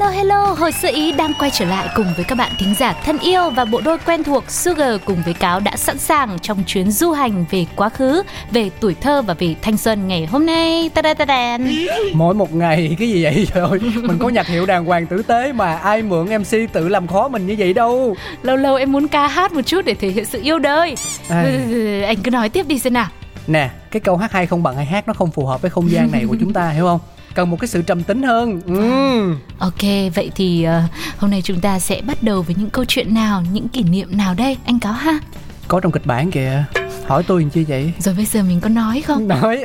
Hello hello, hồi xưa ý đang quay trở lại cùng với các bạn thính giả thân yêu và bộ đôi quen thuộc Sugar cùng với Cáo đã sẵn sàng trong chuyến du hành về quá khứ, về tuổi thơ và về thanh xuân ngày hôm nay. Ta da ta đàn. mỗi một ngày cái gì vậy trời ơi mình có nhạc hiệu đàng hoàng tử tế mà ai mượn mc tự làm khó mình như vậy đâu Lâu lâu em muốn ca hát một chút để thể hiện sự yêu đời. À. Ừ, Anh cứ nói tiếp đi xem nào. nè cái câu hát hay không bằng hay hát nó không phù hợp với không gian này của chúng ta hiểu không cần một cái sự trầm tính hơn ừ. Ok, vậy thì ờ, hôm nay chúng ta sẽ bắt đầu với những câu chuyện nào, những kỷ niệm nào đây, anh Cáo ha? có trong kịch bản kìa hỏi tôi làm chi vậy Rồi bây giờ mình có nói không? nói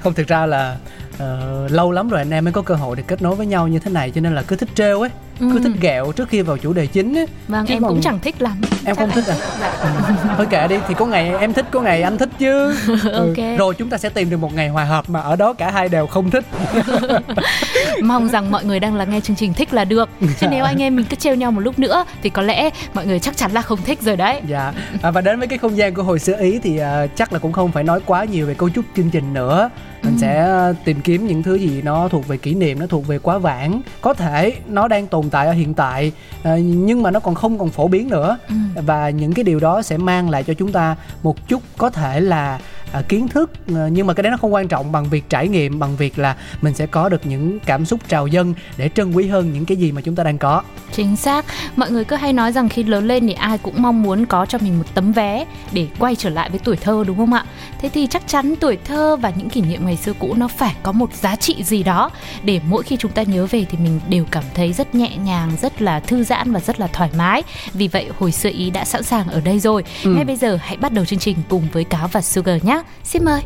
không thực ra là ờ, lâu lắm rồi anh em mới có cơ hội để kết nối với nhau như thế này cho nên là cứ thích trêu ấy cứ Ừ. thích ghẹo trước khi vào chủ đề chính ấy Vâng, Chứ em còn- cũng chẳng thích lắm. em không thích à Ừ. thôi kệ đi thì có ngày em thích có ngày anh thích chứ Ừ. Ok. rồi chúng ta sẽ tìm được một ngày hòa hợp mà ở đó cả hai đều không thích Mong rằng mọi người đang lắng nghe chương trình thích là được Chứ nếu anh em mình cứ trêu nhau một lúc nữa Thì có lẽ mọi người chắc chắn là không thích rồi đấy dạ à, và đến với cái không gian của hồi xưa ý thì à, chắc là cũng không phải nói quá nhiều về cấu trúc chương trình nữa mình sẽ à, tìm kiếm những thứ gì nó thuộc về kỷ niệm nó thuộc về quá vãng có thể nó đang tồn tại ở hiện tại à, nhưng mà nó còn không còn phổ biến nữa Ừ. và những cái điều đó sẽ mang lại cho chúng ta một chút có thể là à, kiến thức à, nhưng mà cái đấy nó không quan trọng bằng việc trải nghiệm bằng việc là mình sẽ có được những cảm xúc trào dâng để trân quý hơn những cái gì mà chúng ta đang có. Chính xác. Mọi người cứ hay nói rằng khi lớn lên thì ai cũng mong muốn có cho mình một tấm vé Để quay trở lại với tuổi thơ đúng không ạ? Thế thì chắc chắn tuổi thơ và những kỷ niệm ngày xưa cũ Nó phải có một giá trị gì đó Để mỗi khi chúng ta nhớ về thì mình đều cảm thấy rất nhẹ nhàng Rất là thư giãn và rất là thoải mái. Vì vậy hồi xưa ý đã sẵn sàng ở đây rồi. Ừ. Ngay bây giờ hãy bắt đầu chương trình cùng với Cáo và Sugar nhé Xin mời.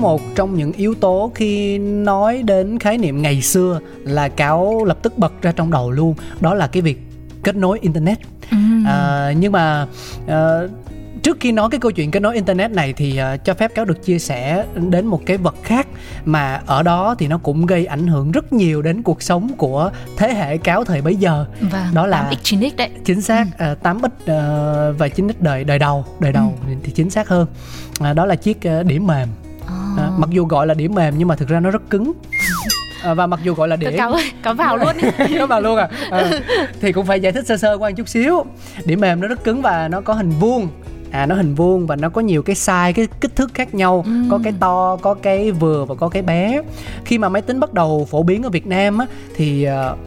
Một trong những yếu tố khi nói đến khái niệm ngày xưa là cáo lập tức bật ra trong đầu luôn đó là cái việc kết nối internet. À, nhưng mà ờ, trước khi nói cái câu chuyện kết nối internet này thì ờ, cho phép cáo được chia sẻ đến một cái vật khác mà ở đó thì nó cũng gây ảnh hưởng rất nhiều đến cuộc sống của thế hệ cáo thời bấy giờ. Vâng, đó là- 8x 9x đấy. chính xác ừ. 8 x ờ, và 9 x đời đời đầu đời đầu thì chính xác hơn. À, đó là chiếc ờ, đĩa mềm. À, mặc dù gọi là đĩa mềm nhưng mà thực ra nó rất cứng. À, và mặc dù gọi là đĩa ơi, cáo vào luôn có vào luôn à. à thì cũng phải giải thích sơ sơ qua một chút xíu. Đĩa mềm nó rất cứng và nó có hình vuông. À nó hình vuông và nó có nhiều cái size cái kích thước khác nhau. Ừm. có cái to có cái vừa và có cái bé. Khi mà máy tính bắt đầu phổ biến ở Việt Nam á thì ờ, ừm,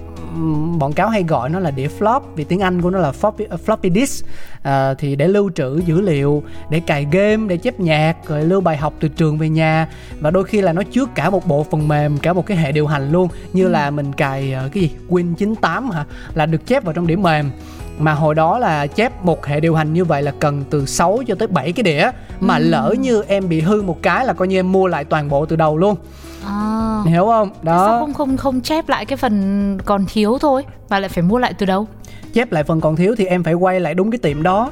bọn cáo hay gọi nó là đĩa flop vì tiếng Anh của nó là floppy, floppy disk. À, thì để lưu trữ dữ liệu để cài game để chép nhạc rồi lưu bài học từ trường về nhà. Và đôi khi là nó chứa cả một bộ phần mềm cả một cái hệ điều hành luôn. Như là mình cài ờ, cái gì? Win 98 hả? Là được chép vào trong đĩa mềm. Mà hồi đó là chép một hệ điều hành như vậy là cần từ 6 cho tới 7 cái đĩa. Mà lỡ như em bị hư một cái là coi như em mua lại toàn bộ từ đầu luôn à, hiểu không? Sao đó. không không không chép lại cái phần còn thiếu thôi? Mà lại phải mua lại từ đâu? chép lại phần còn thiếu thì em phải quay lại đúng cái tiệm đó.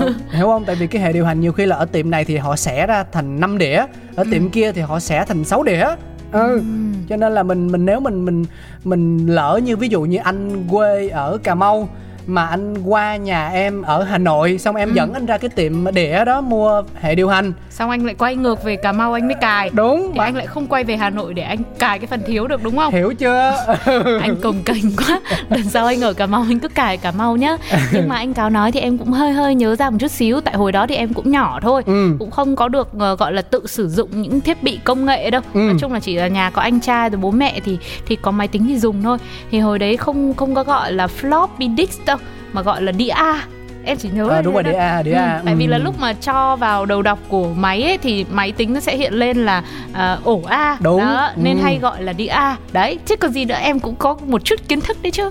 Ờ, hiểu không? Tại vì cái hệ điều hành nhiều khi là ở tiệm này thì họ xẻ ra thành 5 đĩa ở tiệm kia thì họ xẻ thành 6 đĩa. Ừ. Cho nên là mình mình nếu mình mình mình lỡ như ví dụ như anh quê ở cà mau mà anh qua nhà em ở hà nội xong em Ừ. dẫn anh ra cái tiệm đĩa đó mua hệ điều hành Xong anh lại quay ngược về Cà Mau anh mới cài. đúng Thì mà anh lại không quay về Hà Nội để anh cài cái phần thiếu được đúng không? hiểu chưa anh cồng kềnh quá lần sau anh ở cà mau anh cứ cài cà mau nhá nhưng mà anh cáo nói thì em cũng hơi hơi nhớ ra một chút xíu tại hồi đó thì em cũng nhỏ thôi Ừ. cũng không có được ờ, gọi là tự sử dụng những thiết bị công nghệ đâu Ừ. nói chung là chỉ là nhà có anh trai rồi bố mẹ thì thì có máy tính thì dùng thôi thì hồi đấy không không có gọi là floppy disk đâu mà gọi là đĩa A em chỉ nhớ à, đúng rồi đĩa. A đĩa Ừ, A tại vì là Ừ. lúc mà cho vào đầu đọc của máy ấy thì máy tính nó sẽ hiện lên là à, ổ A Đúng. đó nên Ừ. hay gọi là đĩa A đấy chứ còn gì nữa em cũng có một chút kiến thức đấy chứ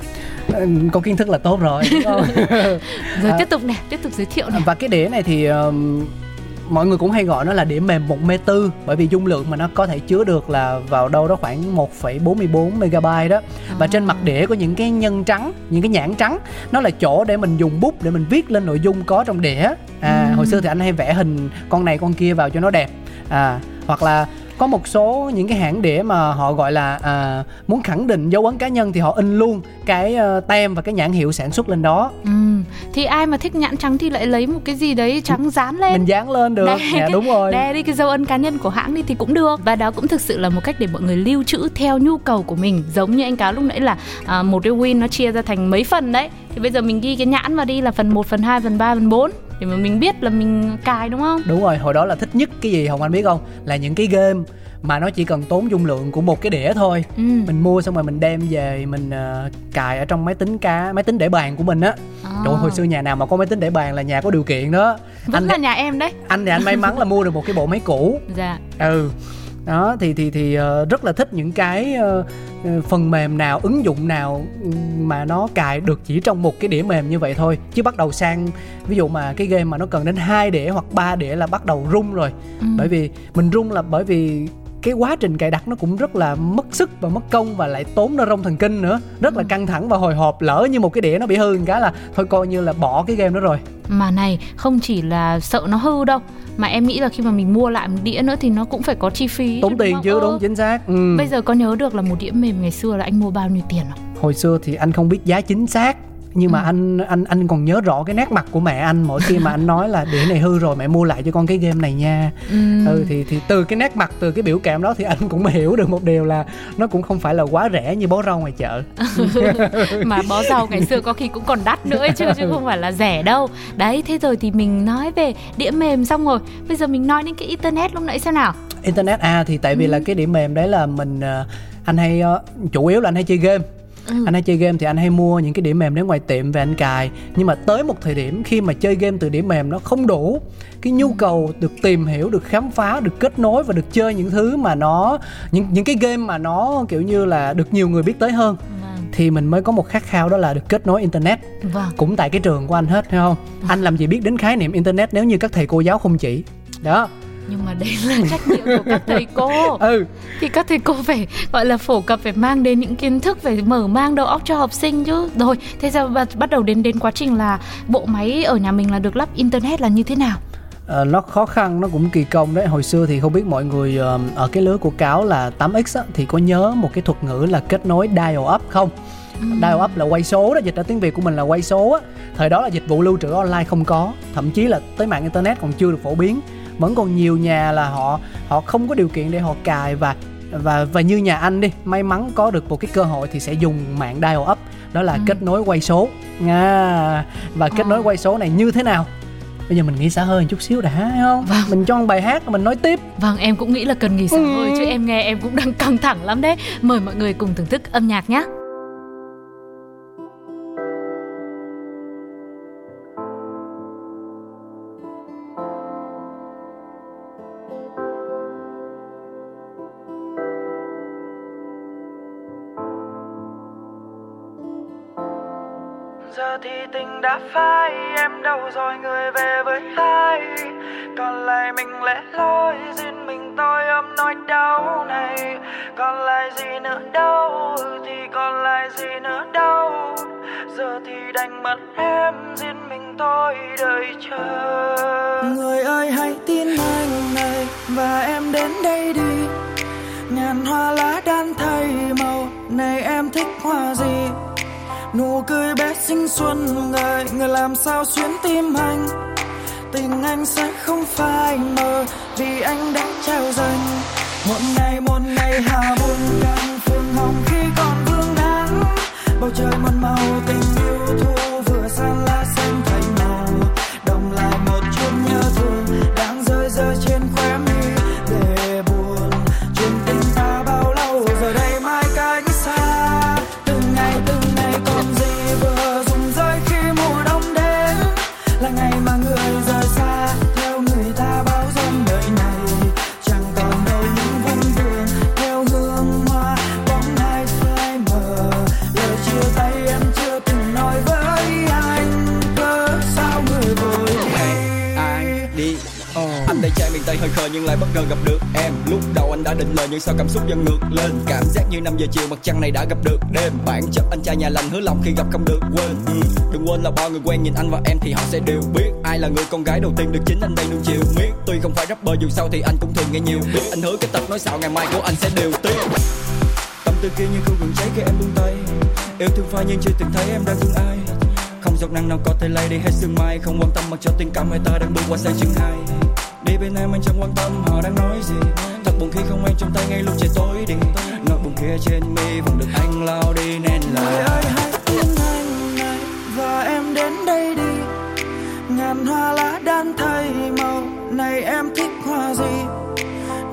Ừ, có kiến thức là tốt rồi đúng không? rồi À. tiếp tục nè tiếp tục giới thiệu nè và cái đĩa này thì um, mọi người cũng hay gọi nó là đĩa mềm 1 mê tư bởi vì dung lượng mà nó có thể chứa được là vào đâu đó khoảng 1,44 megabyte đó. Và À. trên mặt đĩa có những cái nhân trắng những cái nhãn trắng. Nó là chỗ để mình dùng bút để mình viết lên nội dung có trong đĩa. À hồi xưa thì anh hay vẽ hình con này con kia vào cho nó đẹp. À hoặc là có một số những cái hãng đĩa mà họ gọi là à, muốn khẳng định dấu ấn cá nhân thì họ in luôn cái ờ, tem và cái nhãn hiệu sản xuất lên đó. Ừ. thì ai mà thích nhãn trắng thì lại lấy một cái gì đấy trắng dán lên. Mình dán lên được. Đè dạ cái- đúng rồi. đè đi cái dấu ấn cá nhân của hãng đi thì cũng được. Và đó cũng thực sự là một cách để mọi người lưu trữ theo nhu cầu của mình. Giống như anh cáo lúc nãy là à, một cái win nó chia ra thành mấy phần đấy. Thì bây giờ mình ghi cái nhãn vào đi là phần 1, phần 2, phần 3, phần 4 để mà mình biết là mình cài đúng không? Đúng rồi, hồi đó là thích nhất cái gì Hồng Anh biết không? Là những cái game mà nó chỉ cần tốn dung lượng của một cái đĩa thôi. Ừ. mình mua xong rồi mình đem về mình ờ, cài ở trong máy tính cá máy tính để bàn của mình á. À. Trời hồi xưa nhà nào mà có máy tính để bàn là nhà có điều kiện đó. Vẫn anh là thì, nhà em đấy. anh thì anh may mắn là mua được một cái bộ máy cũ. Dạ. Ừ đó thì thì thì ờ, rất là thích những cái ờ, phần mềm nào ứng dụng nào ừ, mà nó cài được chỉ trong một cái đĩa mềm như vậy thôi chứ bắt đầu sang ví dụ mà cái game mà nó cần đến hai đĩa hoặc ba đĩa là bắt đầu rung rồi ừ. bởi vì mình rung là bởi vì cái quá trình cài đặt nó cũng rất là mất sức và mất công và lại tốn neuron thần kinh nữa rất là Ừ. căng thẳng và hồi hộp lỡ như một cái đĩa nó bị hư cái là thôi coi như là bỏ cái game đó rồi mà này không chỉ là sợ nó hư đâu mà em nghĩ là khi mà mình mua lại một đĩa nữa thì nó cũng phải có chi phí tốn tiền chứ Ừ. đúng chính xác ừ. Bây giờ có nhớ được là một đĩa mềm ngày xưa là anh mua bao nhiêu tiền không? hồi xưa thì anh không biết giá chính xác nhưng mà Ừ. anh anh anh còn nhớ rõ cái nét mặt của mẹ anh mỗi khi mà anh nói là đĩa này hư rồi mẹ mua lại cho con cái game này nha Ừm. ừ thì thì từ cái nét mặt từ cái biểu cảm đó thì anh cũng hiểu được một điều là nó cũng không phải là quá rẻ như bó rau ngoài chợ mà bó rau ngày xưa có khi cũng còn đắt nữa ấy chứ chứ không phải là rẻ đâu. Đấy, thế rồi thì mình nói về đĩa mềm xong rồi, bây giờ mình nói đến cái internet lúc nãy xem nào. internet à thì tại vì Ừ. là cái điểm mềm đấy là mình ờ, anh hay ờ, chủ yếu là anh hay chơi game Ừ. anh hay chơi game thì anh hay mua những cái điểm mềm đến ngoài tiệm về anh cài nhưng mà tới một thời điểm khi mà chơi game từ điểm mềm nó không đủ cái nhu cầu được tìm hiểu được khám phá được kết nối và được chơi những thứ mà nó những những cái game mà nó kiểu như là được nhiều người biết tới hơn Vâng. thì mình mới có một khát khao đó là được kết nối internet Vâng. cũng tại cái trường của anh hết thấy không anh làm gì biết đến khái niệm internet nếu như các thầy cô giáo không chỉ đó Nhưng mà đây là trách nhiệm của các thầy cô. ừ Thì các thầy cô phải gọi là phổ cập phải mang đến những kiến thức phải mở mang đầu óc cho học sinh chứ. Rồi, thế giờ bắt đầu đến đến quá trình là bộ máy ở nhà mình là được lắp internet là như thế nào? Ờ, nó khó khăn nó cũng kỳ công đấy hồi xưa thì không biết mọi người ờ, ở cái lứa của cáo là 8x á, thì có nhớ một cái thuật ngữ là kết nối dial up không Ừm. dial up là quay số đó dịch ra tiếng việt của mình là quay số á thời đó là dịch vụ lưu trữ online không có thậm chí là tới mạng internet còn chưa được phổ biến vẫn còn nhiều nhà là họ họ không có điều kiện để họ cài và và và như nhà anh đi may mắn có được một cái cơ hội thì sẽ dùng mạng dial up đó là Ừ. kết nối quay số à, và kết Ờ. nối quay số này như thế nào bây giờ mình nghĩ xa hơi một chút xíu đã hay không Vâng. mình cho một bài hát mình nói tiếp Vâng, em cũng nghĩ là cần nghỉ xả Ừ. hơi chứ em nghe em cũng đang căng thẳng lắm đấy. Mời mọi người cùng thưởng thức âm nhạc nhé. Đành mất em riêng mình tôi đợi chờ. Người ơi, hãy tin anh này, và em đến đây đi. Ngàn hoa lá đan thay màu, này em thích hoa gì? Nụ cười bé xinh xuân ngời, người làm sao xuyến tim anh? Tình anh sẽ không phai mờ, vì anh đã trao dành một ngày một ngày sao cảm xúc dần ngược lên? Cảm giác như 5 giờ chiều mặt trăng này đã gặp được đêm. Bạn chấp anh trai nhà lành hứa lòng khi gặp không được quên. Ừ. đừng quên là bao người quen nhìn anh và em thì họ sẽ đều biết. Ai là người con gái đầu tiên được chính anh đây nuông chiều miết. Tuy không phải rapper dù sao thì anh cũng thường nghe nhiều biết anh hứa cái tập nói xạo ngày mai của anh sẽ đều tiếc. Tâm tư kia như không gần cháy khi em buông tay. Yêu thương phai nhưng chưa từng thấy em đang thương ai. Không giọt nắng nào có thể lay đi hết sương mai. Không quan tâm mặc cho tình cảm hai ta đang bước qua sang chương hai. Đi bên em anh chẳng quan tâm họ đang nói gì buồn khi không anh trong tay ngay lúc trời tối đi nỗi buồn kia trên mi vẫn được anh lao đi nên người là ơi, hãy tin anh này và em đến đây đi. Ngàn hoa lá đan thay màu, này em thích hoa gì?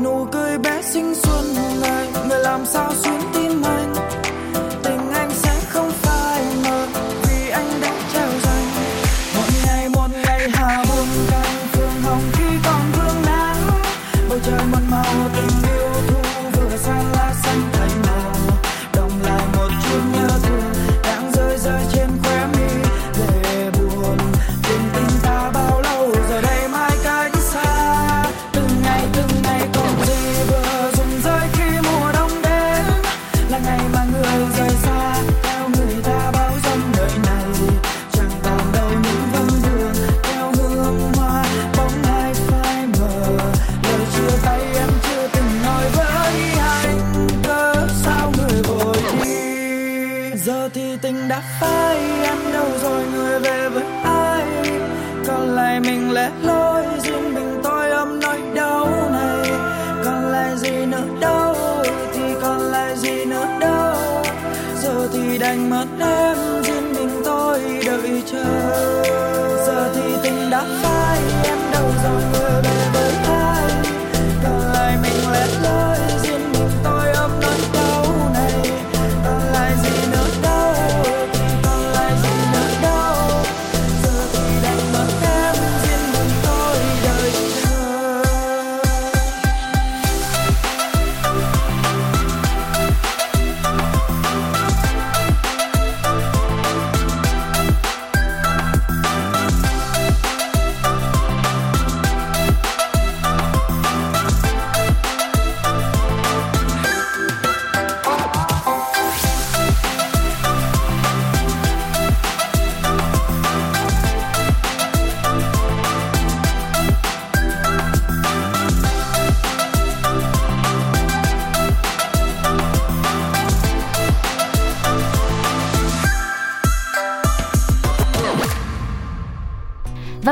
Nụ cười bé xinh xuân này, người làm sao xuyến tim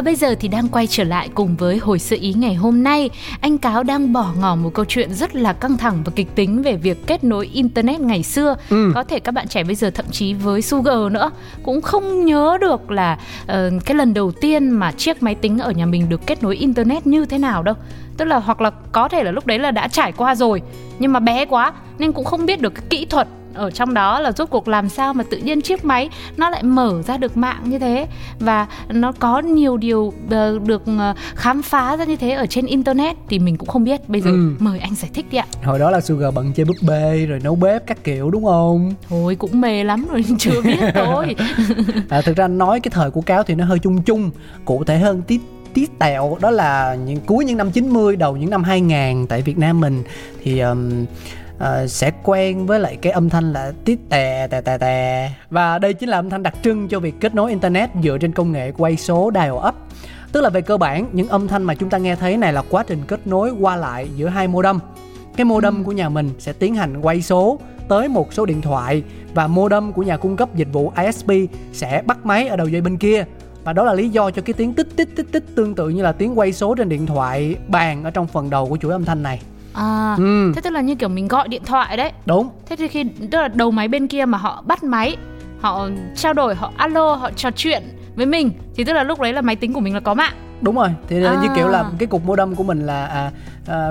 bây giờ thì đang quay trở lại cùng với hồi sự ý ngày hôm nay. Anh Cáo đang bỏ ngỏ một câu chuyện rất là căng thẳng và kịch tính về việc kết nối internet ngày xưa. Ừ. Có thể các bạn trẻ bây giờ thậm chí với Sugar nữa cũng không nhớ được là ờ, cái lần đầu tiên mà chiếc máy tính ở nhà mình được kết nối internet như thế nào đâu. Tức là hoặc là có thể là lúc đấy là đã trải qua rồi nhưng mà bé quá nên cũng không biết được cái kỹ thuật ở trong đó là rốt cuộc làm sao mà tự nhiên chiếc máy nó lại mở ra được mạng như thế? Và nó có nhiều điều ờ, được ờ, khám phá ra như thế ở trên internet thì mình cũng không biết. Bây giờ Ừ. mời anh giải thích đi ạ. Hồi đó là sugar bận chơi búp bê rồi nấu bếp các kiểu đúng không? Thôi cũng mê lắm rồi chưa biết thôi. À, thực ra nói cái thời của cáo thì nó hơi chung chung cụ thể hơn tí tí tẹo đó là những cuối những năm 90 đầu những năm 2000 tại Việt Nam mình. Thì um, ờ, sẽ quen với lại cái âm thanh là tít tè tè tè tè. Và đây chính là âm thanh đặc trưng cho việc kết nối internet dựa trên công nghệ quay số dial up. Tức là về cơ bản những âm thanh mà chúng ta nghe thấy này là quá trình kết nối qua lại giữa hai modem cái modem của nhà mình sẽ tiến hành quay số tới một số điện thoại và modem của nhà cung cấp dịch vụ ISP sẽ bắt máy ở đầu dây bên kia. Và đó là lý do cho cái tiếng tích tích tích tích tương tự như là tiếng quay số trên điện thoại bàn ở trong phần đầu của chuỗi âm thanh này. À Ừ, thế tức là như kiểu mình gọi điện thoại đấy. Đúng. thế thì khi tức là đầu máy bên kia mà họ bắt máy họ trao đổi họ alo họ trò chuyện với mình thì tức là lúc đấy là máy tính của mình là có mạng. Đúng rồi, thì À. như kiểu là cái cục modem của mình là à, à,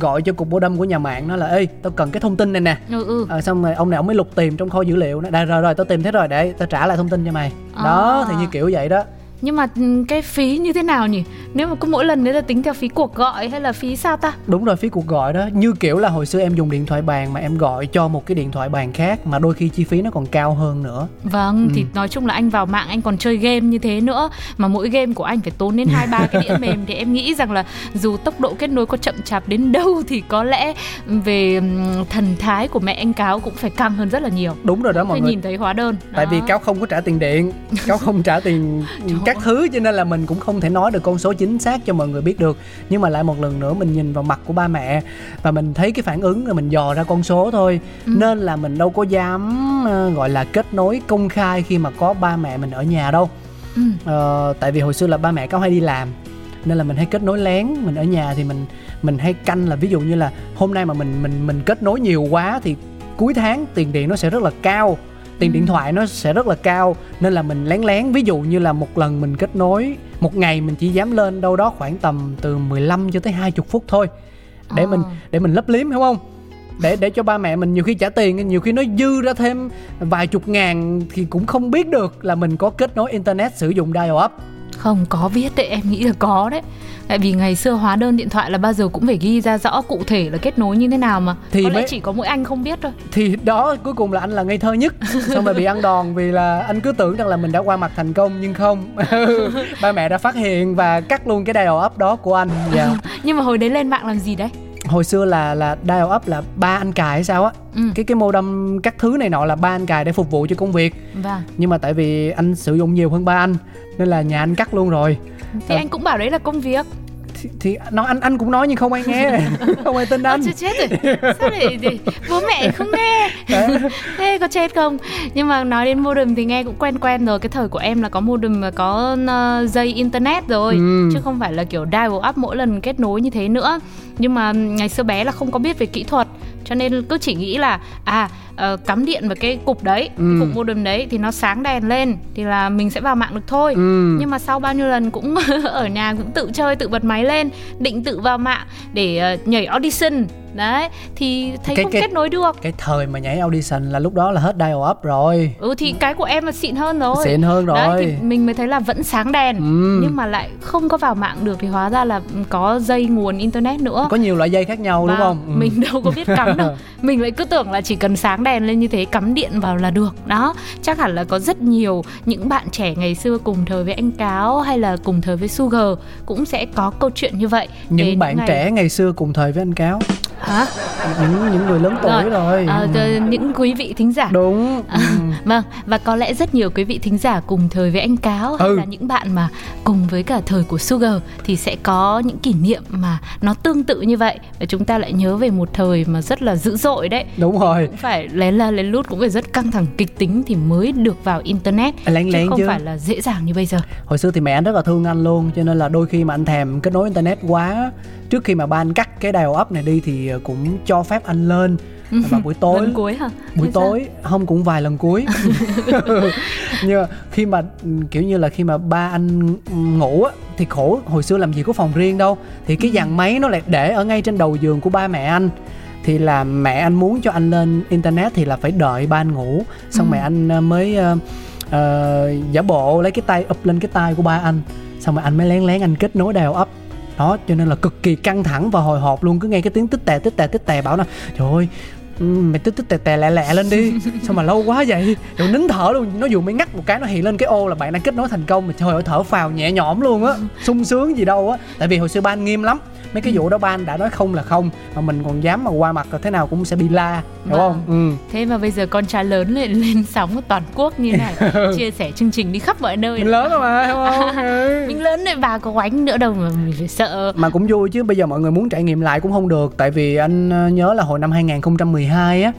gọi cho cục modem của nhà mạng nó là ê tao cần cái thông tin này nè. Ừ ừ. À, xong rồi ông này ông mới lục tìm trong kho dữ liệu nó đây rồi rồi tao tìm thấy rồi để tao trả lại thông tin cho mày. Đó À. thì như kiểu vậy đó nhưng mà ừ, cái phí như thế nào nhỉ? Nếu mà cứ mỗi lần đấy là tính theo phí cuộc gọi hay là phí sao ta? Đúng rồi phí cuộc gọi đó. Như kiểu là hồi xưa em dùng điện thoại bàn mà em gọi cho một cái điện thoại bàn khác mà đôi khi chi phí nó còn cao hơn nữa. Vâng thì nói chung là anh vào mạng anh còn chơi game như thế nữa. Mà mỗi game của anh phải tốn đến hai ba cái đĩa mềm thì em nghĩ rằng là dù tốc độ kết nối có chậm chạp đến đâu thì có lẽ về ừm, thần thái của mẹ anh cáo cũng phải căng hơn rất là nhiều. Đúng rồi đó mọi người. nhìn thấy hóa đơn. Tại vì Đó. cáo không có trả tiền điện. Cáo không trả tiền các thứ cho nên là mình cũng không thể nói được con số chính xác cho mọi người biết được. Nhưng mà lại một lần nữa mình nhìn vào mặt của ba mẹ và mình thấy cái phản ứng rồi mình dò ra con số thôi. Ừ. nên là mình đâu có dám ờ, gọi là kết nối công khai khi mà có ba mẹ mình ở nhà đâu. Ừ. Ờ, tại vì hồi xưa là ba mẹ cáo hay đi làm nên là mình hay kết nối lén. Mình ở nhà thì mình mình hay canh là ví dụ như là hôm nay mà mình mình mình kết nối nhiều quá thì cuối tháng tiền điện nó sẽ rất là cao tiền điện thoại nó sẽ rất là cao nên là mình lén lén ví dụ như là một lần mình kết nối một ngày mình chỉ dám lên đâu đó khoảng tầm từ 15 cho tới 20 phút thôi. Để Ờ. mình để mình lấp liếm hiểu không? Để để cho ba mẹ mình nhiều khi trả tiền nhiều khi nó dư ra thêm vài chục ngàn thì cũng không biết được là mình có kết nối internet sử dụng dial up Không có viết đấy em nghĩ là có đấy. Tại vì ngày xưa hóa đơn điện thoại là bao giờ cũng phải ghi ra rõ cụ thể là kết nối như thế nào mà. Thì Có lẽ chỉ có mỗi anh không biết thôi. Thì đó cuối cùng là anh là ngây thơ nhất. Xong rồi bị ăn đòn vì là anh cứ tưởng rằng là mình đã qua mặt thành công nhưng không. Ba mẹ đã phát hiện và cắt luôn cái dial up đó của anh. Dạ. Nhưng mà hồi đấy lên mạng làm gì đấy hồi xưa là là dial up là ba anh cài hay sao á. Ừ. cái cái modem các thứ này nọ là ba anh cài để phục vụ cho công việc. Vâng. Nhưng mà tại vì anh sử dụng nhiều hơn ba anh nên là nhà anh cắt luôn rồi. Thì Ờ. anh cũng bảo đấy là công việc thì, thì nó anh anh cũng nói nhưng không ai nghe. Không ai tin anh. Chết chết rồi. Sao để, để bố mẹ không nghe? Thế có chết không? Nhưng mà nói đến modem thì nghe cũng quen quen rồi. Cái thời của em là có modem mà có ờ, dây internet rồi. Ừ. Chứ không phải là kiểu dial up mỗi lần kết nối như thế nữa. Nhưng mà ngày xưa bé là không có biết về kỹ thuật Cho nên cứ chỉ nghĩ là À ờ, cắm điện vào cái cục đấy Ừ. cái Cục modem đấy thì nó sáng đèn lên Thì là mình sẽ vào mạng được thôi ừ. nhưng mà sau bao nhiêu lần cũng ở nhà cũng tự chơi tự bật máy lên định tự vào mạng để ờ, nhảy audition đấy thì thấy Cái- không cái- kết nối được. cái thời mà nhảy audition là lúc đó là hết dial up rồi. Ừ thì cái của em là xịn hơn rồi. Xịn hơn rồi đấy thì mình mới thấy là vẫn sáng đèn Ừ. nhưng mà lại không có vào mạng được thì hóa ra là có dây nguồn internet nữa. Có nhiều loại dây khác nhau đúng Và không? Ừ. mình đâu có biết cắm đâu. Mình lại cứ tưởng là chỉ cần sáng đèn lên như thế cắm điện vào là được. Đó chắc hẳn là có rất nhiều những bạn trẻ ngày xưa cùng thời với anh cáo hay là cùng thời với sugar cũng sẽ có câu chuyện như vậy. Những Đến bạn ngày- trẻ ngày xưa cùng thời với anh cáo hả những những người lớn tuổi rồi, Ừ. t- những quý vị thính giả đúng ừ. Vâng, và có lẽ rất nhiều quý vị thính giả cùng thời với anh Cáo hay Ừ. là những bạn mà cùng với cả thời của Sugar thì sẽ có những kỷ niệm mà nó tương tự như vậy và chúng ta lại nhớ về một thời mà rất là dữ dội đấy. đúng rồi Cũng phải lén la lén lút cũng phải rất căng thẳng kịch tính thì mới được vào internet lén chứ lén không chứ phải là dễ dàng như bây giờ. hồi xưa thì mẹ anh rất là thương anh luôn cho nên là đôi khi mà anh thèm kết nối internet quá trước khi mà ba anh cắt cái dial up này đi thì cũng cho phép anh lên. Vào buổi tối Lần cuối hả? buổi Thế sao? tối không cũng vài lần cuối. Nhưng mà khi mà ừ, kiểu như là khi mà ba anh ngủ á thì khổ hồi xưa làm gì có phòng riêng đâu. Thì cái dàn máy nó lại để ở ngay trên đầu giường của ba mẹ anh. Thì là mẹ anh muốn cho anh lên internet thì là phải đợi ba anh ngủ. Xong mẹ anh ờ, mới ờ, ờ, giả bộ lấy cái tay ụp lên cái tay của ba anh. Xong rồi anh mới lén lén anh kết nối dial up đó cho nên là cực kỳ căng thẳng và hồi hộp luôn. Cứ nghe cái tiếng tích tè tích tè tích tè bảo là trời ơi ừ, mày tích tích tè tè lẹ lẹ lên đi. Sao mà lâu quá vậy? Rồi nín thở luôn. Nó dù mới ngắt một cái nó hiện lên cái ô là bạn đã kết nối thành công. Mà trời ơi thở phào nhẹ nhõm luôn á. Sung sướng gì đâu á. Tại vì hồi xưa ba anh nghiêm lắm mấy cái vụ đó ba anh đã nói không là không mà mình còn dám mà qua mặt thế nào cũng sẽ bị la hiểu Vâng. không ừ Thế mà bây giờ con trai lớn lên lên sóng ở toàn quốc như này chia sẻ chương trình đi khắp mọi nơi. mình lớn rồi mà hiểu không Ừ. Mình lớn rồi bà có oánh nữa đâu mà mình phải sợ. mà cũng vui chứ bây giờ mọi người muốn trải nghiệm lại cũng không được tại vì anh ờ, nhớ là hồi năm 2012 á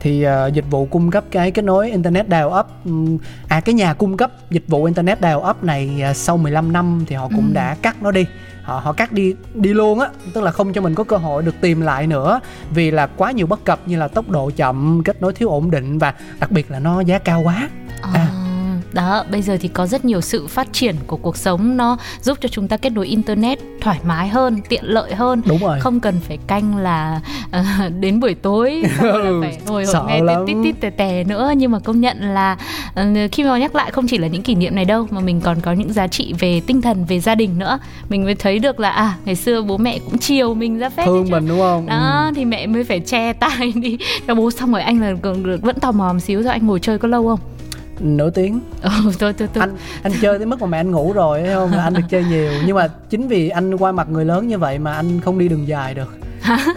thì ờ, dịch vụ cung cấp cái kết nối internet dial up ừm, à cái nhà cung cấp dịch vụ internet dial up này ờ, sau 15 năm thì họ cũng Ừ. đã cắt nó đi họ họ cắt đi đi luôn á. Tức là không cho mình có cơ hội được tìm lại nữa. Vì là quá nhiều bất cập như là tốc độ chậm, kết nối thiếu ổn định và đặc biệt là nó giá cao quá. À. Ờ. Đó bây giờ thì có rất nhiều sự phát triển của cuộc sống. Nó giúp cho chúng ta kết nối internet thoải mái hơn tiện lợi hơn. Đúng rồi. Không cần phải canh là uh, đến buổi tối là phải ngồi nghe lắm. tít tít tè tè nữa. Nhưng mà công nhận là uh, khi mà nhắc lại không chỉ là những kỷ niệm này đâu mà mình còn có những giá trị về tinh thần về gia đình nữa. Mình mới thấy được là à ngày xưa bố mẹ cũng chiều mình ra phép thương mình đúng không? Đó Ừ. thì mẹ mới phải che tay đi cho bố. Xong rồi anh là vẫn tò mò một xíu rồi anh ngồi chơi có lâu không nửa tiếng. Ừ, thôi thôi thôi. Anh anh chơi tới mức mà mẹ anh ngủ rồi thấy không? Là anh được chơi nhiều. Nhưng mà chính vì anh qua mặt người lớn như vậy mà anh không đi đường dài được.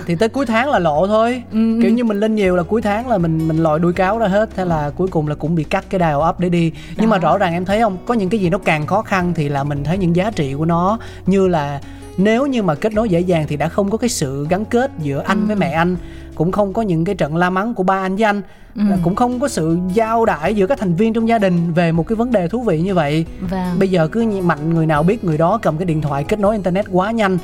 Thì tới cuối tháng là lộ thôi. Ừ. kiểu như mình lên nhiều là cuối tháng là mình mình lòi đuôi cáo ra hết. Thế là cuối cùng là cũng bị cắt cái dial up để đi. Nhưng mà Đó. rõ ràng em thấy không? Có những cái gì nó càng khó khăn thì là mình thấy những giá trị của nó như là nếu như mà kết nối dễ dàng thì đã không có cái sự gắn kết giữa anh với mẹ anh cũng không có những cái trận la mắng của ba anh với anh. Là cũng không có sự giao đãi giữa các thành viên trong gia đình về một cái vấn đề thú vị như vậy. Vâng. Bây giờ cứ mạnh người nào biết người đó cầm cái điện thoại kết nối internet quá nhanh.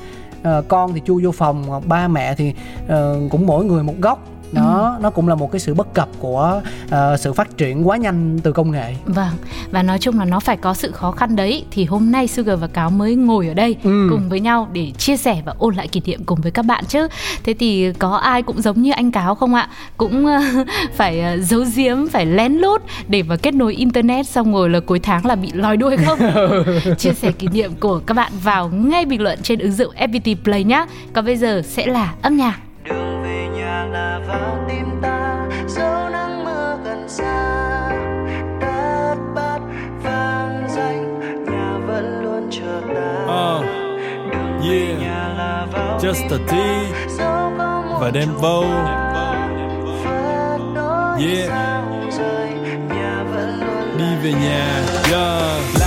Ờ, con thì chui vô phòng ba mẹ thì ờ, cũng mỗi người một góc đó nó cũng là một cái sự bất cập của ờ, sự phát triển quá nhanh từ công nghệ Vâng, và nói chung là nó phải có sự khó khăn đấy Thì hôm nay Sugar và Cáo mới ngồi ở đây Ừ. cùng với nhau để chia sẻ và ôn lại kỷ niệm cùng với các bạn chứ Thế thì có ai cũng giống như anh Cáo không ạ? Cũng ờ, phải ờ, giấu giếm, phải lén lút để mà kết nối internet xong rồi là cuối tháng là bị lòi đuôi không? chia sẻ kỷ niệm của các bạn vào ngay bình luận trên ứng dụng FPT Play nhá Còn bây giờ sẽ là âm nhạc là vào tim ta dẫu nắng mưa gần xa. Đất bát vang danh nhà vẫn luôn chờ ta. Ờ, đường về yeah. nhà là vào Just a tim tea. ta dẫu có một và chút vô Yeah. sao rời nhà vẫn luôn đi về nhà. yeah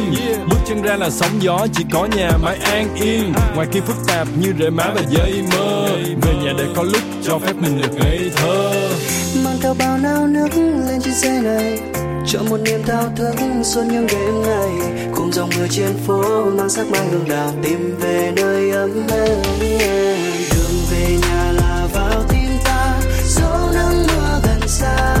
chân ra là sóng gió, chỉ có nhà mãi an yên. Ngoài kia phức tạp như rễ má và dây mơ. Về nhà để có lúc cho phép mình được ngây thơ. Mang theo bao nao nước lên trên xe này. Cho một niềm thao thức suốt những đêm ngày. Cùng dòng mưa trên phố mang sắc mai hương đào tìm về nơi ấm êm. Đường về nhà là vào tim ta dẫu nắng mưa gần xa.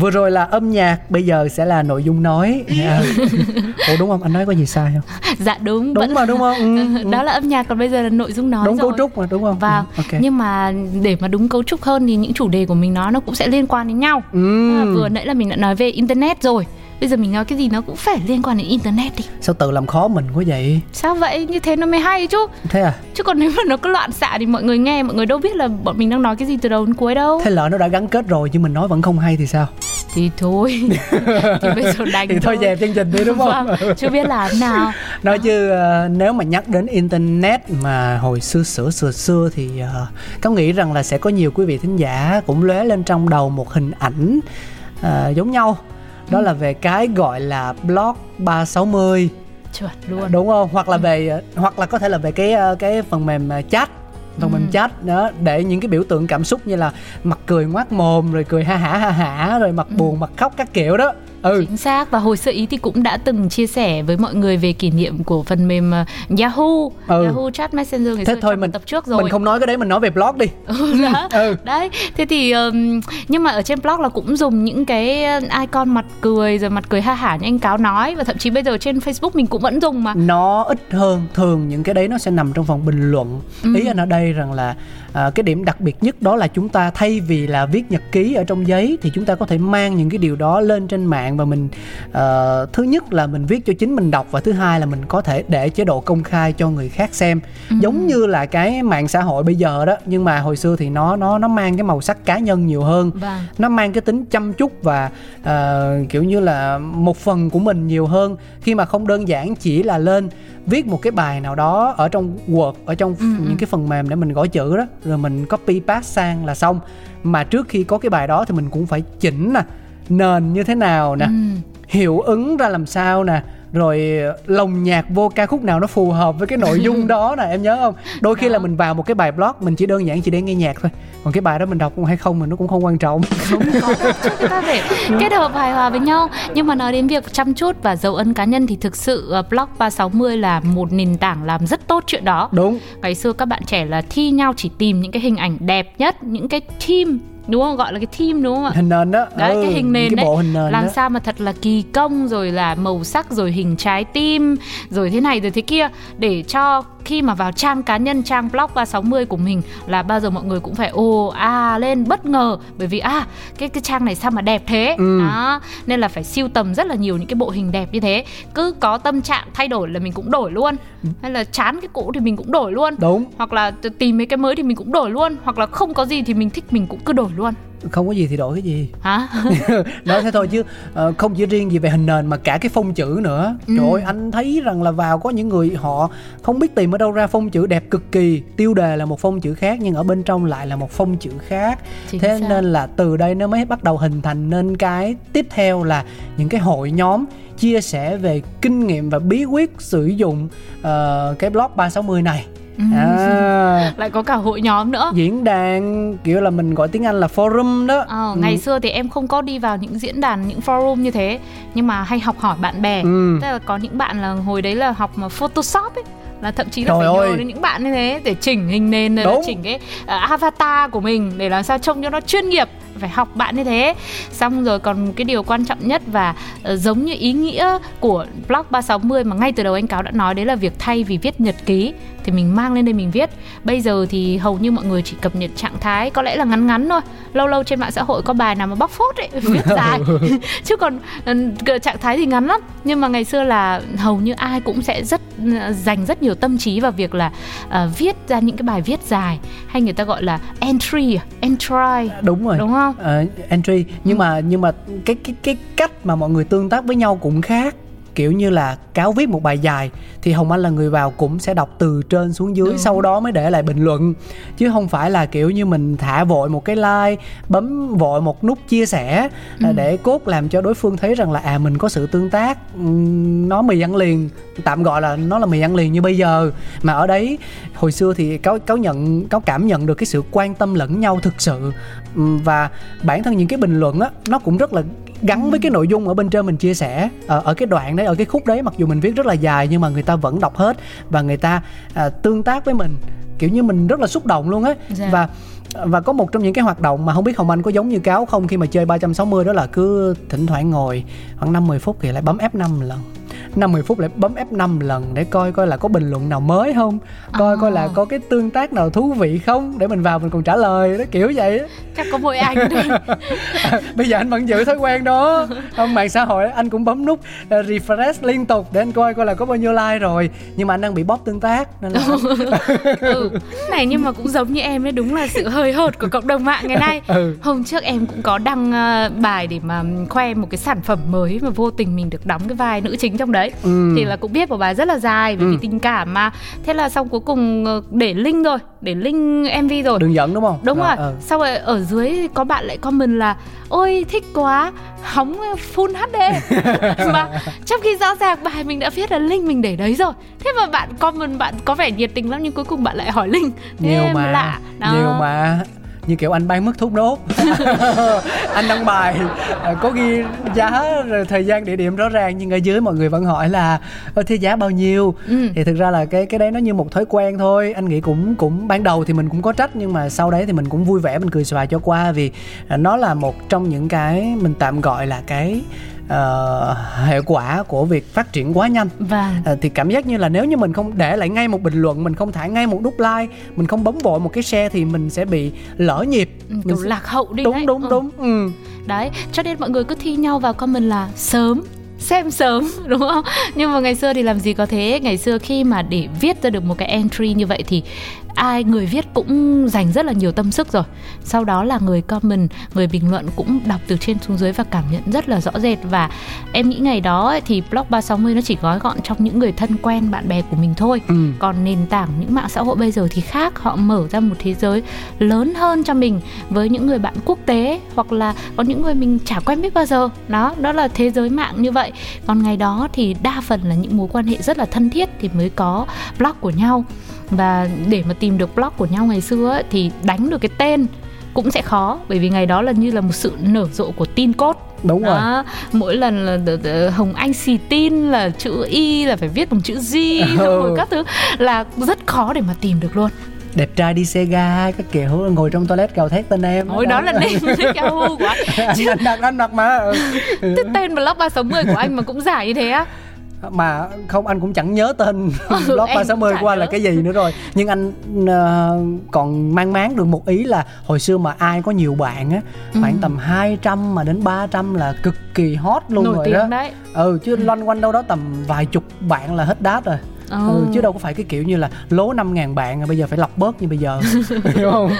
Vừa rồi là âm nhạc bây giờ sẽ là nội dung nói À. ủa đúng không anh nói có gì sai không dạ đúng đúng vẫn- mà đúng không ừ, ừ. đó là âm nhạc còn bây giờ là nội dung nói đúng rồi. cấu trúc mà đúng không Vâng, ừ, ok nhưng mà để mà đúng cấu trúc hơn thì những chủ đề của mình nói nó cũng sẽ liên quan đến nhau. ừ. À, vừa nãy là mình đã nói về internet rồi. Bây giờ mình nói cái gì nó cũng phải liên quan đến internet đi. sao tự làm khó mình quá vậy Sao vậy? Như thế nó mới hay chứ. thế à Chứ còn nếu mà nó cứ loạn xạ thì mọi người nghe mọi người đâu biết là bọn mình đang nói cái gì từ đầu đến cuối đâu. thế lỡ nó đã gắn kết rồi nhưng mình nói vẫn không hay thì sao Thì thôi. thì bây giờ đánh thì thôi dẹp chương trình đi đúng không Vâng, chưa biết làm nào. nói chứ ờ, nếu mà nhắc đến internet mà hồi xưa xưa xưa xưa thì uh, có nghĩ rằng là sẽ có nhiều quý vị thính giả cũng lóe lên trong đầu một hình ảnh ờ, giống nhau đó là về cái gọi là blog 360 Chuẩn luôn. đúng không? Hoặc là về hoặc là có thể là về cái ờ, cái phần mềm ờ, chat. Phần mềm chat đó để những cái biểu tượng cảm xúc như là mặt cười ngoác mồm rồi cười ha hả ha hả rồi mặt buồn mặt khóc các kiểu đó ừ Chính xác và hồi xưa ý thì cũng đã từng chia sẻ với mọi người về kỷ niệm của phần mềm ờ, Yahoo, Ừ. Yahoo Chat Messenger ngày thế xưa thôi mình tập trước rồi. mình không nói cái đấy mình nói về blog đi Ừ, đó. Ừ. Đấy, thế thì ừm, nhưng mà ở trên blog là cũng dùng những cái icon mặt cười rồi mặt cười ha hả như anh cáo nói và thậm chí bây giờ trên Facebook mình cũng vẫn dùng mà. nó ít hơn thường những cái đấy nó sẽ nằm trong phần bình luận Ừ. ý anh ở đây rằng là à, cái điểm đặc biệt nhất đó là chúng ta thay vì là viết nhật ký ở trong giấy thì chúng ta có thể mang những cái điều đó lên trên mạng và mình ờ, thứ nhất là mình viết cho chính mình đọc và thứ hai là mình có thể để chế độ công khai cho người khác xem Ừ. giống như là cái mạng xã hội bây giờ đó nhưng mà hồi xưa thì nó nó nó mang cái màu sắc cá nhân nhiều hơn Vâng. nó mang cái tính chăm chút và ờ, kiểu như là một phần của mình nhiều hơn khi mà không đơn giản chỉ là lên viết một cái bài nào đó ở trong Word ở trong Ừ, những cái phần mềm để mình gõ chữ đó rồi mình copy paste sang là xong mà trước khi có cái bài đó thì mình cũng phải chỉnh nè nền như thế nào nè Ừ. hiệu ứng ra làm sao nè rồi lồng nhạc vô ca khúc nào nó phù hợp với cái nội dung đó nè em nhớ không? Đôi khi Đó. là mình vào một cái bài blog mình chỉ đơn giản chỉ để nghe nhạc thôi. Còn cái bài đó mình đọc hay không mình nó cũng không quan trọng. Đúng có đâu chứ chúng ta phải kết hợp hài hòa với nhau. Nhưng mà nói đến việc chăm chút và dấu ấn cá nhân thì thực sự ờ, blog 360 là một nền tảng làm rất tốt chuyện đó. Đúng. Ngày xưa các bạn trẻ là thi nhau chỉ tìm những cái hình ảnh đẹp nhất những cái theme đúng không? Gọi là cái theme đúng không ạ? Hình nền đó. Đấy ừ, cái hình nền cái đấy. bộ hình nền làm đó. sao mà thật là kỳ công rồi là màu sắc rồi hình trái tim rồi thế này rồi thế kia. Để cho khi mà vào trang cá nhân trang blog 360 của mình là bao giờ mọi người cũng phải ồ à lên bất ngờ. Bởi vì à cái cái trang này sao mà đẹp thế? Ừ. đó. Nên là phải siêu tầm rất là nhiều những cái bộ hình đẹp như thế. Cứ có tâm trạng thay đổi là mình cũng đổi luôn. Hay là chán cái cũ thì mình cũng đổi luôn. Đúng. Hoặc là tìm mấy cái mới thì mình cũng đổi luôn. Hoặc là không có gì thì mình thích mình cũng cứ đổi luôn không có gì thì đổi cái gì hả nói thế thôi chứ ờ, không chỉ riêng gì về hình nền mà cả cái phông chữ nữa Ừ. trời ơi anh thấy rằng là vào có những người họ không biết tìm ở đâu ra phông chữ đẹp cực kỳ tiêu đề là một phông chữ khác nhưng ở bên trong lại là một phông chữ khác Chính thế xác. nên là từ đây nó mới bắt đầu hình thành nên cái tiếp theo là những cái hội nhóm chia sẻ về kinh nghiệm và bí quyết sử dụng ờ, cái blog 360 này. À, lại có cả hội nhóm nữa diễn đàn kiểu là mình gọi tiếng Anh là forum đó Ờ, Ừ. ngày xưa thì em không có đi vào những diễn đàn những forum như thế nhưng mà hay học hỏi bạn bè Ừ. tức là có những bạn là hồi đấy là học mà photoshop ấy là thậm chí là Trời phải ơi. nhờ đến những bạn như thế để chỉnh hình nền rồi chỉnh cái à, avatar của mình để làm sao trông cho nó chuyên nghiệp phải học bạn như thế. Xong rồi còn một cái điều quan trọng nhất và ờ, giống như ý nghĩa của blog 360 mà ngay từ đầu anh cáo đã nói đấy là việc thay vì viết nhật ký thì mình mang lên đây mình viết. Bây giờ thì hầu như mọi người chỉ cập nhật trạng thái có lẽ là ngắn ngắn thôi. Lâu lâu trên mạng xã hội có bài nào mà bóc phốt ấy viết dài chứ còn cái trạng thái thì ngắn lắm. Nhưng mà ngày xưa là hầu như ai cũng sẽ rất ừ, dành rất nhiều tâm trí vào việc là ờ, viết ra những cái bài viết dài. Hay người ta gọi là entry à? entry. Đúng rồi. Đúng không Ờ, entry nhưng mà nhưng mà cái cái cái cách mà mọi người tương tác với nhau cũng khác kiểu như là cáo viết một bài dài thì hồng anh là người vào cũng sẽ đọc từ trên xuống dưới Đúng. sau đó mới để lại bình luận. Chứ không phải là kiểu như mình thả vội một cái like bấm vội một nút chia sẻ à, để cốt làm cho đối phương thấy rằng là à mình có sự tương tác nó mì ăn liền tạm gọi là nó là mì ăn liền như bây giờ. Mà ở đấy hồi xưa thì cáo cáo nhận cáo cảm nhận được cái sự quan tâm lẫn nhau thực sự. Và bản thân những cái bình luận á nó cũng rất là gắn với cái nội dung ở bên trên mình chia sẻ ở, ở cái đoạn đấy ở cái khúc đấy mặc dù mình viết rất là dài nhưng mà người ta vẫn đọc hết và người ta à, tương tác với mình kiểu như mình rất là xúc động luôn á Dạ. và và có một trong những cái hoạt động mà không biết Hồng Anh có giống như cáo không khi mà chơi 360 đó là cứ thỉnh thoảng ngồi khoảng 50 phút thì lại bấm F5 lần 50 phút lại bấm F5 lần để coi coi là có bình luận nào mới không? Coi coi là có cái tương tác nào thú vị không? Để mình vào mình còn trả lời đó kiểu vậy chắc có mỗi anh bây giờ anh vẫn giữ thói quen đó. Không mạng xã hội anh cũng bấm nút uh, refresh liên tục để anh coi coi là có bao nhiêu like rồi. Nhưng mà anh đang bị bóp tương tác nên là ừ. Này nhưng mà cũng giống như em ấy đúng là sự hơi hợt của cộng đồng mạng ngày nay. Ừ. hôm trước em cũng có đăng ờ, bài để mà khoe một cái sản phẩm mới mà vô tình mình được đóng cái vai nữ chính trong đấy Ừ. thì là cũng viết một bài rất là dài về Ừ. vì tình cảm mà. Thế là xong cuối cùng ờ, để link rồi để link mv rồi. Đừng giận đúng không? Đúng rồi, ừ. sau rồi ở dưới có bạn lại comment là Ôi thích quá, hóng full HD Mà trong khi rõ ràng bài mình đã viết là link mình để đấy rồi. Thế mà bạn comment bạn có vẻ nhiệt tình lắm Nhưng cuối cùng bạn lại hỏi link. Thế nhiều mà lạ. Đó. nhiều mà như kiểu anh bán mức thúc đốt. Anh đăng bài. À, có ghi giá rồi thời gian địa điểm rõ ràng nhưng ở dưới mọi người vẫn hỏi là thế giá bao nhiêu? Ừ. thì thực ra là cái cái đấy nó như một thói quen thôi. Anh nghĩ cũng cũng ban đầu thì mình cũng có trách nhưng mà sau đấy thì mình cũng vui vẻ mình cười xòa cho qua vì à, nó là một trong những cái mình tạm gọi là cái ờ, hệ quả của việc phát triển quá nhanh Vâng À, thì cảm giác như là nếu như mình không để lại ngay một bình luận mình không thả ngay một nút like mình không bấm vội một cái share thì mình sẽ bị lỡ nhịp Ừ, mình sẽ- lạc hậu đi đúng đấy. đúng Ừ. đúng ừ. Đấy, cho nên mọi người cứ thi nhau vào comment là sớm xem sớm đúng không nhưng mà ngày xưa thì làm gì có thế ngày xưa khi mà để viết ra được một cái entry như vậy thì ai người viết cũng dành rất là nhiều tâm sức rồi. Sau đó là người comment người bình luận cũng đọc từ trên xuống dưới và cảm nhận rất là rõ rệt. Và em nghĩ ngày đó ấy, thì blog 360 nó chỉ gói gọn trong những người thân quen bạn bè của mình thôi. Ừ. còn nền tảng những mạng xã hội bây giờ thì khác họ mở ra một thế giới lớn hơn cho mình với những người bạn quốc tế hoặc là có những người mình chả quen biết bao giờ. Đó đó là thế giới mạng như vậy. Còn ngày đó thì đa phần là những mối quan hệ rất là thân thiết thì mới có blog của nhau và để mà tìm được blog của nhau ngày xưa ấy, thì đánh được cái tên cũng sẽ khó bởi vì ngày đó là như là một sự nở rộ của tin cốt đúng rồi đó, mỗi lần là đ- đ- Hồng Anh xì tin là chữ Y là phải viết bằng chữ G Ừ. rồi các thứ là rất khó để mà tìm được luôn. đẹp trai đi xe ga các kiểu ngồi trong toilet gào thét tên em Ôi đó là name Yahoo của anh. anh, đặt anh đặt mà ừ. tên blog 360 của anh mà cũng dài như thế á. Mà không anh cũng chẳng nhớ tên Ừ, blog em 360 cũng của anh là cái gì nữa rồi. Nhưng anh ờ, còn mang máng được một ý là hồi xưa mà ai có nhiều bạn á khoảng Ừ. tầm 200 mà đến 300 là cực kỳ hot luôn Nổi rồi đó. đấy. ừ chứ loanh quanh đâu đó tầm vài chục bạn là hết đát rồi Ừ. ừ, chứ đâu có phải cái kiểu như là lố 5 ngàn bạn bây giờ phải lọc bớt như bây giờ. Hiểu không?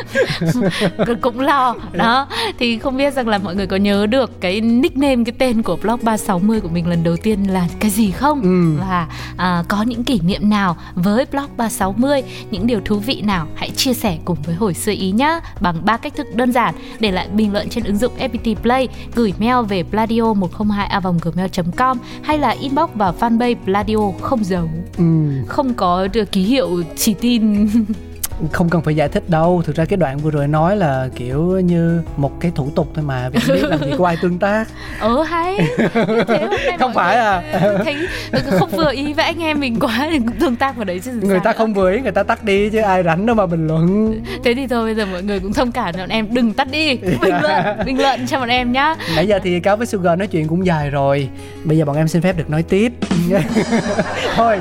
Cũng- cũng lo. Đó thì không biết rằng là mọi người có nhớ được cái nickname cái tên của blog 360 của mình lần đầu tiên là cái gì không? Ừ. và à, có những kỷ niệm nào với blog 360 những điều thú vị nào? Hãy chia sẻ cùng với hồi xưa ý nhá bằng ba cách thức đơn giản. Để lại bình luận trên ứng dụng FPT Play gửi mail về pladio 102 gmail com hay là inbox vào fanpage pladio không dấu. Ừ, không có được ký hiệu chỉ tin. không cần phải giải thích đâu. Thực ra cái đoạn vừa rồi nói là kiểu như một cái thủ tục thôi mà vì biết làm gì có ai tương tác. Ờ hay. Không phải à. thấy không vừa ý với anh em mình quá thì cũng tương tác vào đấy chứ người ta không vừa ý người ta tắt đi chứ ai rảnh đâu mà bình luận. Thế thì thôi bây giờ mọi người cũng thông cảm cho bọn em. Đừng tắt đi bình luận bình luận cho bọn em nhá. Nãy giờ thì cáo với sugar nói chuyện cũng dài rồi. Bây giờ bọn em xin phép được nói tiếp. Thôi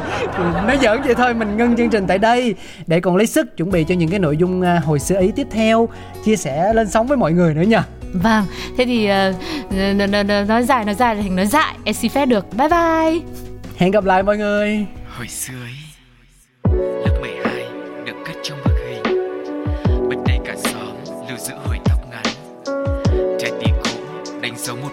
nói giỡn vậy thôi mình ngưng chương trình tại đây. Để còn lấy sức chuẩn bị cho những cái nội dung à, hồi xưa ý tiếp theo chia sẻ lên sóng với mọi người nữa nha. Vâng thế thì ờ, nói dài nói dài là thành nói dại. Em xin phép được. Bye bye. Hẹn gặp lại mọi người. Hồi xưa ấy Lớp 12 được cất trong bức hình. Bên đây cả xóm lưu giữ hồi tóc ngắn. Trái tim cũ đánh dấu một